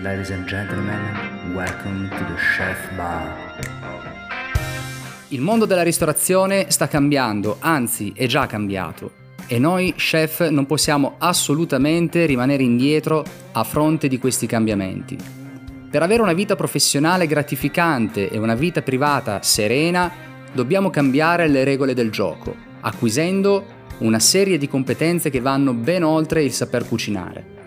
Ladies and gentlemen, welcome to the Chef Bar. Il mondo della ristorazione sta cambiando, anzi è già cambiato. E noi, chef, non possiamo assolutamente rimanere indietro a fronte di questi cambiamenti. Per avere una vita professionale gratificante e una vita privata serena, dobbiamo cambiare le regole del gioco, acquisendo una serie di competenze che vanno ben oltre il saper cucinare.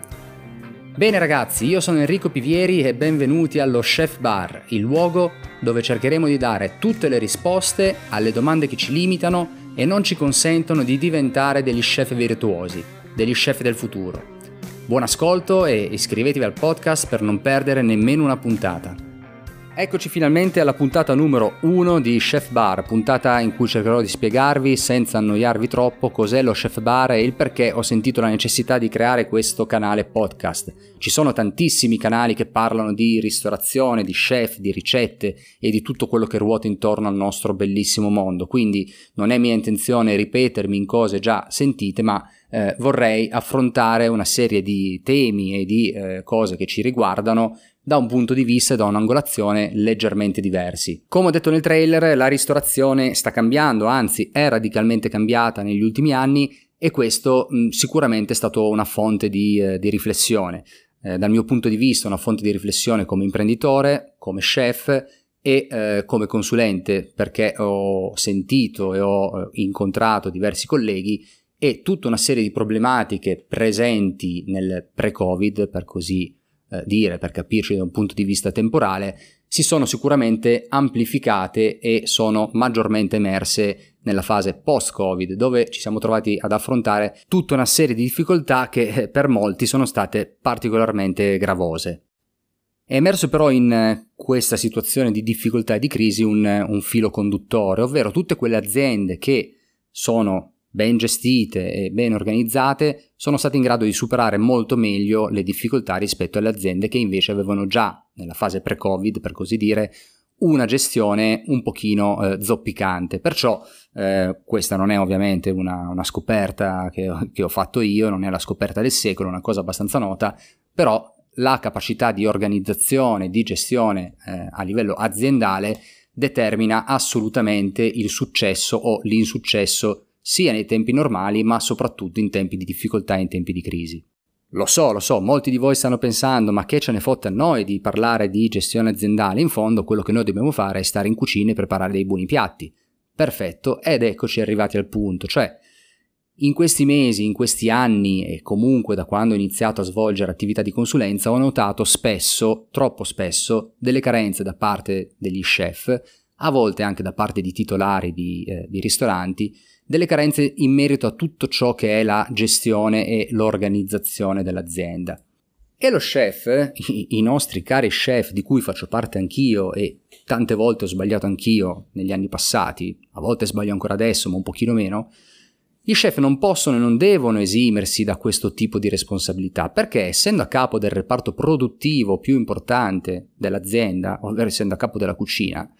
Bene ragazzi, io sono Enrico Pivieri e benvenuti allo Chef Bar, il luogo dove cercheremo di dare tutte le risposte alle domande che ci limitano e non ci consentono di diventare degli chef virtuosi, degli chef del futuro. Buon ascolto e iscrivetevi al podcast per non perdere nemmeno una puntata. Eccoci finalmente alla puntata numero 1 di Chef Bar, puntata in cui cercherò di spiegarvi senza annoiarvi troppo cos'è lo Chef Bar e il perché ho sentito la necessità di creare questo canale podcast. Ci sono tantissimi canali che parlano di ristorazione, di chef, di ricette e di tutto quello che ruota intorno al nostro bellissimo mondo, quindi non è mia intenzione ripetermi in cose già sentite, ma eh, vorrei affrontare una serie di temi e di eh, cose che ci riguardano da un punto di vista e da un'angolazione leggermente diversi. Come ho detto nel trailer, la ristorazione sta cambiando, anzi è radicalmente cambiata negli ultimi anni e questo mh, sicuramente è stato una fonte di, eh, di riflessione. Eh, dal mio punto di vista una fonte di riflessione come imprenditore, come chef e eh, come consulente perché ho sentito e ho eh, incontrato diversi colleghi e tutta una serie di problematiche presenti nel pre-Covid, per così eh, dire, per capirci da un punto di vista temporale, si sono sicuramente amplificate e sono maggiormente emerse nella fase post-Covid, dove ci siamo trovati ad affrontare tutta una serie di difficoltà che eh, per molti sono state particolarmente gravose. È emerso però in eh, questa situazione di difficoltà e di crisi un, un filo conduttore, ovvero tutte quelle aziende che sono ben gestite e ben organizzate, sono state in grado di superare molto meglio le difficoltà rispetto alle aziende che invece avevano già, nella fase pre-Covid per così dire, una gestione un pochino eh, zoppicante. Perciò eh, questa non è ovviamente una, una scoperta che, che, ho fatto io, non è la scoperta del secolo, è una cosa abbastanza nota, però la capacità di organizzazione, di gestione eh, a livello aziendale determina assolutamente il successo o l'insuccesso sia nei tempi normali, ma soprattutto in tempi di difficoltà e in tempi di crisi. Lo so, lo so, molti di voi stanno pensando, ma che ce ne fotte a noi di parlare di gestione aziendale? In fondo quello che noi dobbiamo fare è stare in cucina e preparare dei buoni piatti. Perfetto, ed eccoci arrivati al punto, cioè in questi mesi, in questi anni e comunque da quando ho iniziato a svolgere attività di consulenza ho notato spesso, troppo spesso, delle carenze da parte degli chef, a volte anche da parte di titolari di, eh, di ristoranti, delle carenze in merito a tutto ciò che è la gestione e l'organizzazione dell'azienda. E lo chef, i, nostri cari chef di cui faccio parte anch'io e tante volte ho sbagliato anch'io negli anni passati, a volte sbaglio ancora adesso ma un pochino meno, gli chef non possono e non devono esimersi da questo tipo di responsabilità perché essendo a capo del reparto produttivo più importante dell'azienda, ovvero essendo a capo della cucina,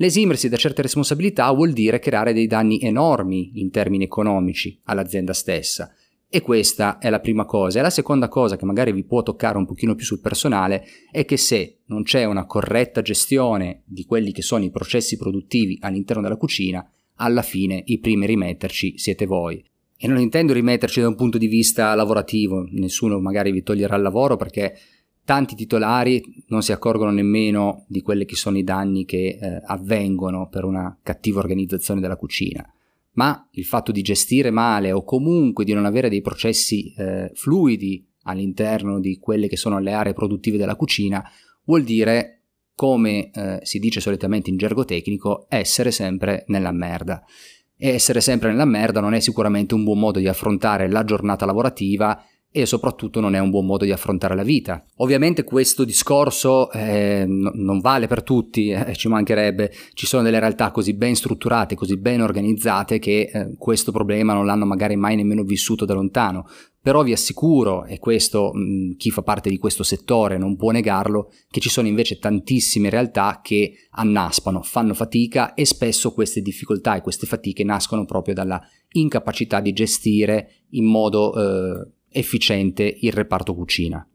L'esimersi da certe responsabilità vuol dire creare dei danni enormi in termini economici all'azienda stessa. E questa è la prima cosa. E la seconda cosa che magari vi può toccare un pochino più sul personale è che se non c'è una corretta gestione di quelli che sono i processi produttivi all'interno della cucina, alla fine i primi a rimetterci siete voi. E non intendo rimetterci da un punto di vista lavorativo, nessuno magari vi toglierà il lavoro perché tanti titolari non si accorgono nemmeno di quelli che sono i danni che eh, avvengono per una cattiva organizzazione della cucina. Ma il fatto di gestire male o comunque di non avere dei processi eh, fluidi all'interno di quelle che sono le aree produttive della cucina vuol dire, come eh, si dice solitamente in gergo tecnico, essere sempre nella merda. E essere sempre nella merda non è sicuramente un buon modo di affrontare la giornata lavorativa e soprattutto non è un buon modo di affrontare la vita. Ovviamente questo discorso eh, n- non vale per tutti, eh, ci mancherebbe, ci sono delle realtà così ben strutturate, così ben organizzate che eh, questo problema non l'hanno magari mai nemmeno vissuto da lontano, però vi assicuro, e questo mh, chi fa parte di questo settore non può negarlo, che ci sono invece tantissime realtà che annaspano, fanno fatica e spesso queste difficoltà e queste fatiche nascono proprio dalla incapacità di gestire in modo eh, efficiente il reparto cucina.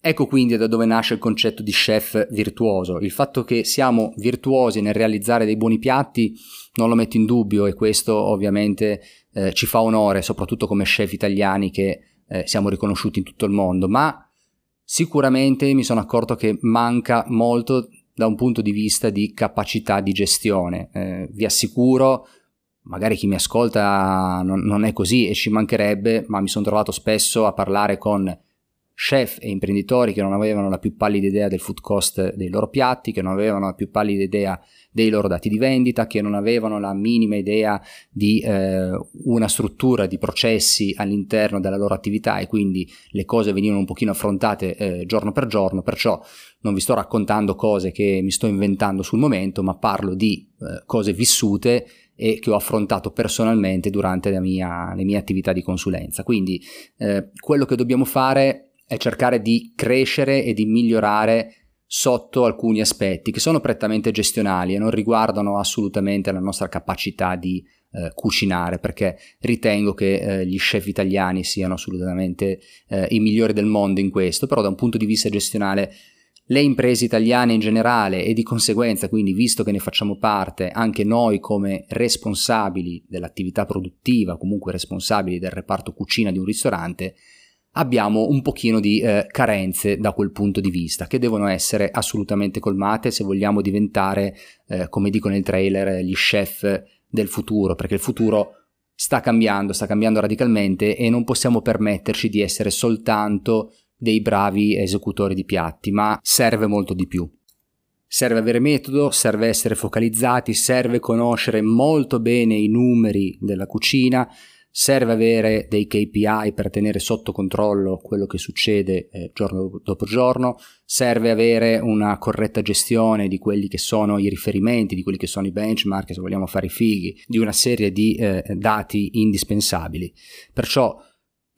Ecco quindi da dove nasce il concetto di chef virtuoso. Il fatto che siamo virtuosi nel realizzare dei buoni piatti non lo metto in dubbio e questo ovviamente eh, ci fa onore, soprattutto come chef italiani che eh, siamo riconosciuti in tutto il mondo, ma sicuramente mi sono accorto che manca molto da un punto di vista di capacità di gestione. Eh, vi assicuro, magari chi mi ascolta non, non è così e ci mancherebbe, ma mi sono trovato spesso a parlare con chef e imprenditori che non avevano la più pallida idea del food cost dei loro piatti, che non avevano la più pallida idea dei loro dati di vendita, che non avevano la minima idea di eh, una struttura di processi all'interno della loro attività e quindi le cose venivano un pochino affrontate eh, giorno per giorno, perciò non vi sto raccontando cose che mi sto inventando sul momento, ma parlo di eh, cose vissute e che ho affrontato personalmente durante mia, le mie attività di consulenza. Quindi eh, quello che dobbiamo fare è cercare di crescere e di migliorare sotto alcuni aspetti che sono prettamente gestionali e non riguardano assolutamente la nostra capacità di eh, cucinare perché ritengo che eh, gli chef italiani siano assolutamente eh, i migliori del mondo in questo, però da un punto di vista gestionale le imprese italiane in generale e di conseguenza quindi visto che ne facciamo parte anche noi come responsabili dell'attività produttiva, comunque responsabili del reparto cucina di un ristorante, abbiamo un pochino di eh, carenze da quel punto di vista che devono essere assolutamente colmate se vogliamo diventare, eh, come dico nel trailer, gli chef del futuro, perché il futuro sta cambiando, sta cambiando radicalmente e non possiamo permetterci di essere soltanto dei bravi esecutori di piatti, ma serve molto di più. Serve avere metodo, serve essere focalizzati, serve conoscere molto bene i numeri della cucina, serve avere dei KPI per tenere sotto controllo quello che succede eh, giorno dopo giorno, serve avere una corretta gestione di quelli che sono i riferimenti, di quelli che sono i benchmark, se vogliamo fare i fighi, di una serie di eh, dati indispensabili. Perciò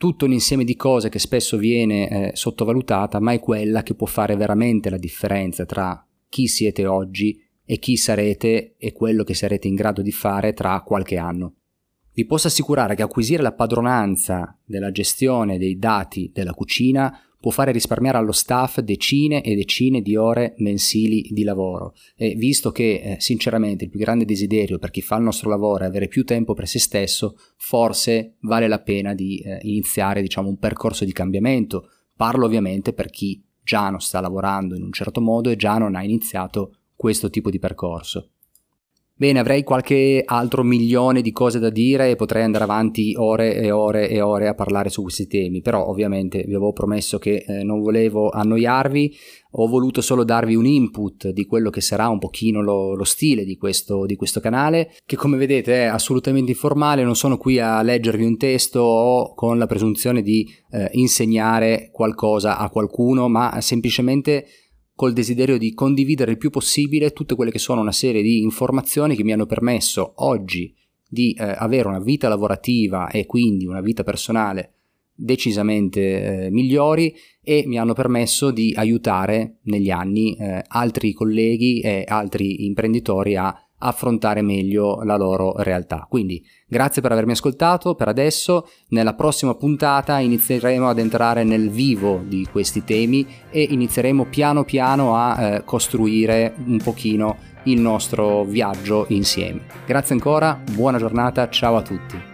tutto un insieme di cose che spesso viene eh, sottovalutata, ma è quella che può fare veramente la differenza tra chi siete oggi e chi sarete e quello che sarete in grado di fare tra qualche anno. Vi posso assicurare che acquisire la padronanza della gestione dei dati della cucina può fare risparmiare allo staff decine e decine di ore mensili di lavoro e visto che eh, sinceramente il più grande desiderio per chi fa il nostro lavoro è avere più tempo per se stesso, forse vale la pena di eh, iniziare diciamo un percorso di cambiamento. Parlo ovviamente per chi già non sta lavorando in un certo modo e già non ha iniziato questo tipo di percorso. Bene, avrei qualche altro milione di cose da dire e potrei andare avanti ore e ore e ore a parlare su questi temi, però ovviamente vi avevo promesso che eh, non volevo annoiarvi, ho voluto solo darvi un input di quello che sarà un pochino lo, lo stile di questo, di questo, canale, che come vedete è assolutamente informale, non sono qui a leggervi un testo o con la presunzione di eh, insegnare qualcosa a qualcuno, ma semplicemente col desiderio di condividere il più possibile tutte quelle che sono una serie di informazioni che mi hanno permesso oggi di eh, avere una vita lavorativa e quindi una vita personale decisamente eh, migliori e mi hanno permesso di aiutare negli anni eh, altri colleghi e altri imprenditori a affrontare meglio la loro realtà. Quindi grazie per avermi ascoltato per adesso, nella prossima puntata inizieremo ad entrare nel vivo di questi temi e inizieremo piano piano a eh, costruire un pochino il nostro viaggio insieme. Grazie ancora, buona giornata, ciao a tutti.